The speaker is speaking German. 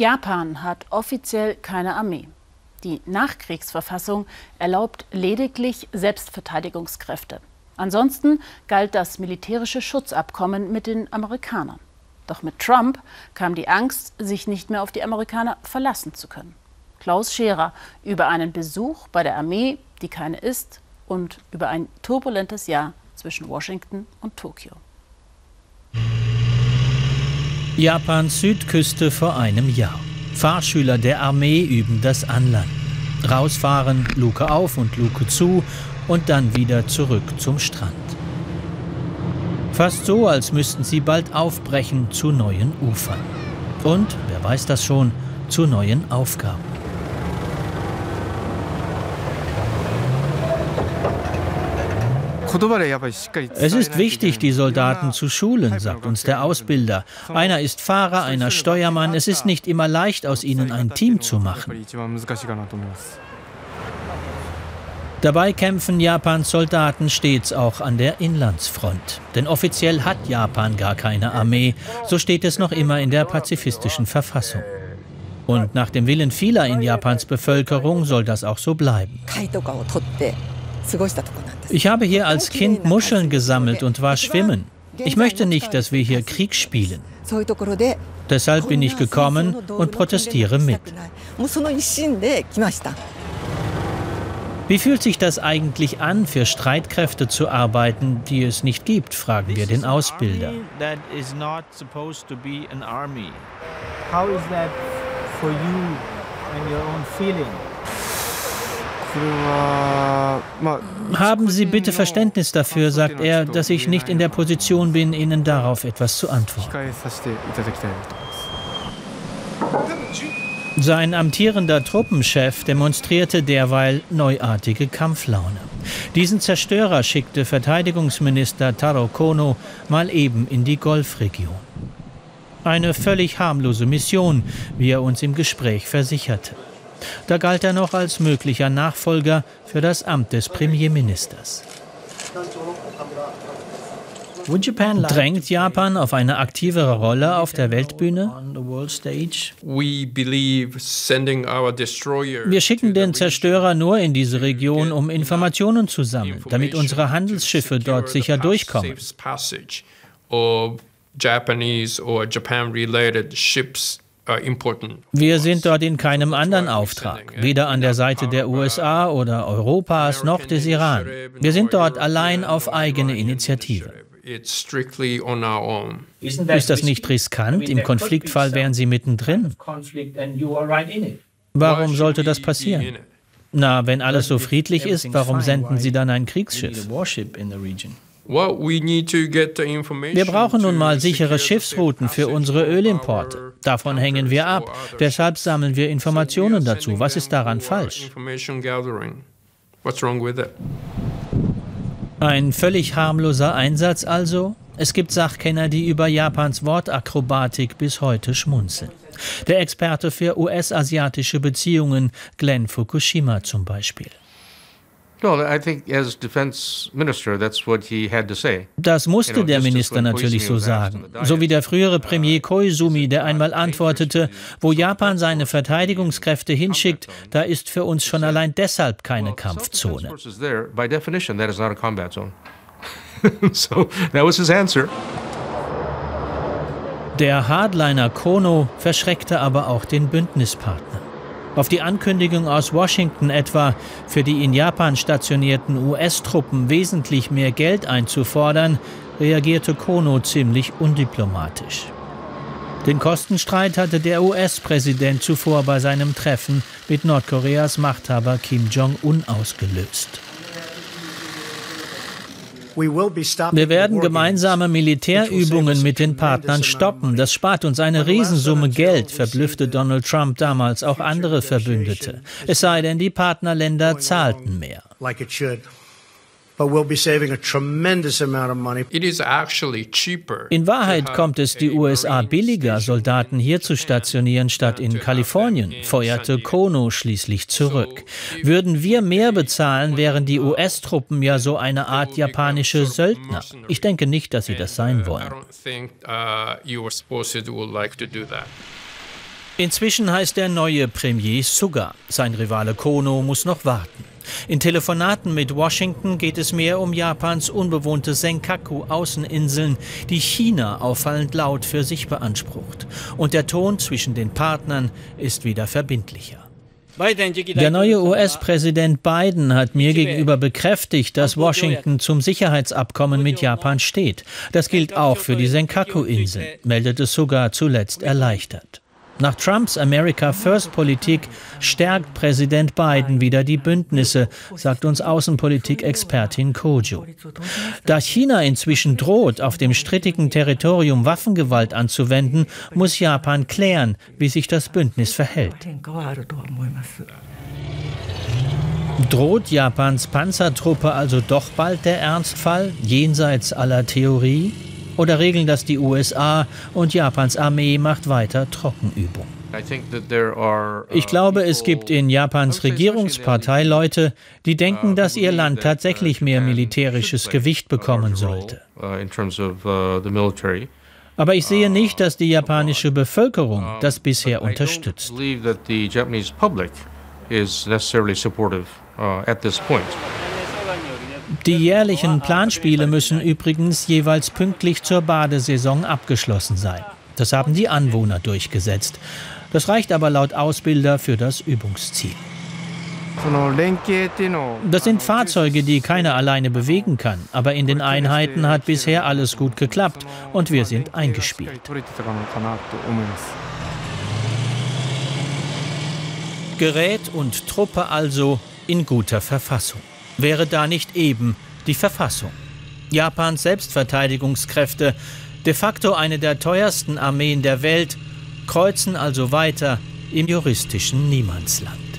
Japan hat offiziell keine Armee. Die Nachkriegsverfassung erlaubt lediglich Selbstverteidigungskräfte. Ansonsten galt das militärische Schutzabkommen mit den Amerikanern. Doch mit Trump kam die Angst, sich nicht mehr auf die Amerikaner verlassen zu können. Klaus Scherer über einen Besuch bei der Armee, die keine ist, und über ein turbulentes Jahr zwischen Washington und Tokio. Japans Südküste vor einem Jahr. Fahrschüler der Armee üben das Anlanden. Rausfahren, Luke auf und Luke zu und dann wieder zurück zum Strand. Fast so, als müssten sie bald aufbrechen zu neuen Ufern. Und, wer weiß das schon, zu neuen Aufgaben. Es ist wichtig, die Soldaten zu schulen, sagt uns der Ausbilder. Einer ist Fahrer, einer Steuermann. Es ist nicht immer leicht, aus ihnen ein Team zu machen. Dabei kämpfen Japans Soldaten stets auch an der Inlandsfront. Denn offiziell hat Japan gar keine Armee, so steht es noch immer in der pazifistischen Verfassung. Und nach dem Willen vieler in Japans Bevölkerung soll das auch so bleiben. Ich habe hier als Kind Muscheln gesammelt und war schwimmen. Ich möchte nicht, dass wir hier Krieg spielen. Deshalb bin ich gekommen und protestiere mit. Wie fühlt sich das eigentlich an, für Streitkräfte zu arbeiten, die es nicht gibt, fragen wir den Ausbilder. Haben Sie bitte Verständnis dafür, sagt er, dass ich nicht in der Position bin, Ihnen darauf etwas zu antworten. Sein amtierender Truppenchef demonstrierte derweil neuartige Kampflaune. Diesen Zerstörer schickte Verteidigungsminister Taro Kono mal eben in die Golfregion. Eine völlig harmlose Mission, wie er uns im Gespräch versicherte. Da galt er noch als möglicher Nachfolger für das Amt des Premierministers. Drängt Japan auf eine aktivere Rolle auf der Weltbühne? Wir schicken den Zerstörer nur in diese Region, um Informationen zu sammeln, damit unsere Handelsschiffe dort sicher durchkommen. Japanese or Japan-related ships wir sind dort in keinem anderen Auftrag, weder an der Seite der USA oder Europas noch des Iran. Wir sind dort allein auf eigene Initiative. Ist das nicht riskant? Im Konfliktfall wären Sie mittendrin. Warum sollte das passieren? Na, wenn alles so friedlich ist, warum senden Sie dann ein Kriegsschiff? Wir brauchen nun mal sichere Schiffsrouten für unsere Ölimporte. Davon hängen wir ab. Deshalb sammeln wir Informationen dazu. Was ist daran falsch? Ein völlig harmloser Einsatz also? Es gibt Sachkenner, die über Japans Wortakrobatik bis heute schmunzeln. Der Experte für US-asiatische Beziehungen, Glenn Fukushima zum Beispiel. Das musste der Minister natürlich so sagen. So wie der frühere Premier Koizumi, der einmal antwortete, wo Japan seine Verteidigungskräfte hinschickt, da ist für uns schon allein deshalb keine Kampfzone. Der Hardliner Kono verschreckte aber auch den Bündnispartner. Auf die Ankündigung aus Washington etwa, für die in Japan stationierten US-Truppen wesentlich mehr Geld einzufordern, reagierte Kono ziemlich undiplomatisch. Den Kostenstreit hatte der US-Präsident zuvor bei seinem Treffen mit Nordkoreas Machthaber Kim Jong-un ausgelöst. Wir werden gemeinsame Militärübungen mit den Partnern stoppen. Das spart uns eine Riesensumme Geld, verblüffte Donald Trump damals auch andere Verbündete. Es sei denn, die Partnerländer zahlten mehr. In Wahrheit kommt es die USA billiger, Soldaten hier zu stationieren, statt in Kalifornien, feuerte Kono schließlich zurück. Würden wir mehr bezahlen, wären die US-Truppen ja so eine Art japanische Söldner. Ich denke nicht, dass sie das sein wollen. Inzwischen heißt der neue Premier Suga. Sein Rivale Kono muss noch warten. In Telefonaten mit Washington geht es mehr um Japans unbewohnte Senkaku-Außeninseln, die China auffallend laut für sich beansprucht. Und der Ton zwischen den Partnern ist wieder verbindlicher. Der neue US-Präsident Biden hat mir gegenüber bekräftigt, dass Washington zum Sicherheitsabkommen mit Japan steht. Das gilt auch für die Senkaku-Inseln, meldete Suga zuletzt erleichtert. Nach Trumps America First Politik stärkt Präsident Biden wieder die Bündnisse, sagt uns Außenpolitik-Expertin Kojo. Da China inzwischen droht, auf dem strittigen Territorium Waffengewalt anzuwenden, muss Japan klären, wie sich das Bündnis verhält. Droht Japans Panzertruppe also doch bald der Ernstfall, jenseits aller Theorie? Oder regeln das die USA und Japans Armee macht weiter Trockenübung? Ich glaube, es gibt in Japans Regierungspartei Leute, die denken, dass ihr Land tatsächlich mehr militärisches Gewicht bekommen sollte. Aber ich sehe nicht, dass die japanische Bevölkerung das bisher unterstützt. Die jährlichen Planspiele müssen übrigens jeweils pünktlich zur Badesaison abgeschlossen sein. Das haben die Anwohner durchgesetzt. Das reicht aber laut Ausbilder für das Übungsziel. Das sind Fahrzeuge, die keiner alleine bewegen kann, aber in den Einheiten hat bisher alles gut geklappt und wir sind eingespielt. Gerät und Truppe also in guter Verfassung wäre da nicht eben die Verfassung. Japans Selbstverteidigungskräfte, de facto eine der teuersten Armeen der Welt, kreuzen also weiter im juristischen Niemandsland.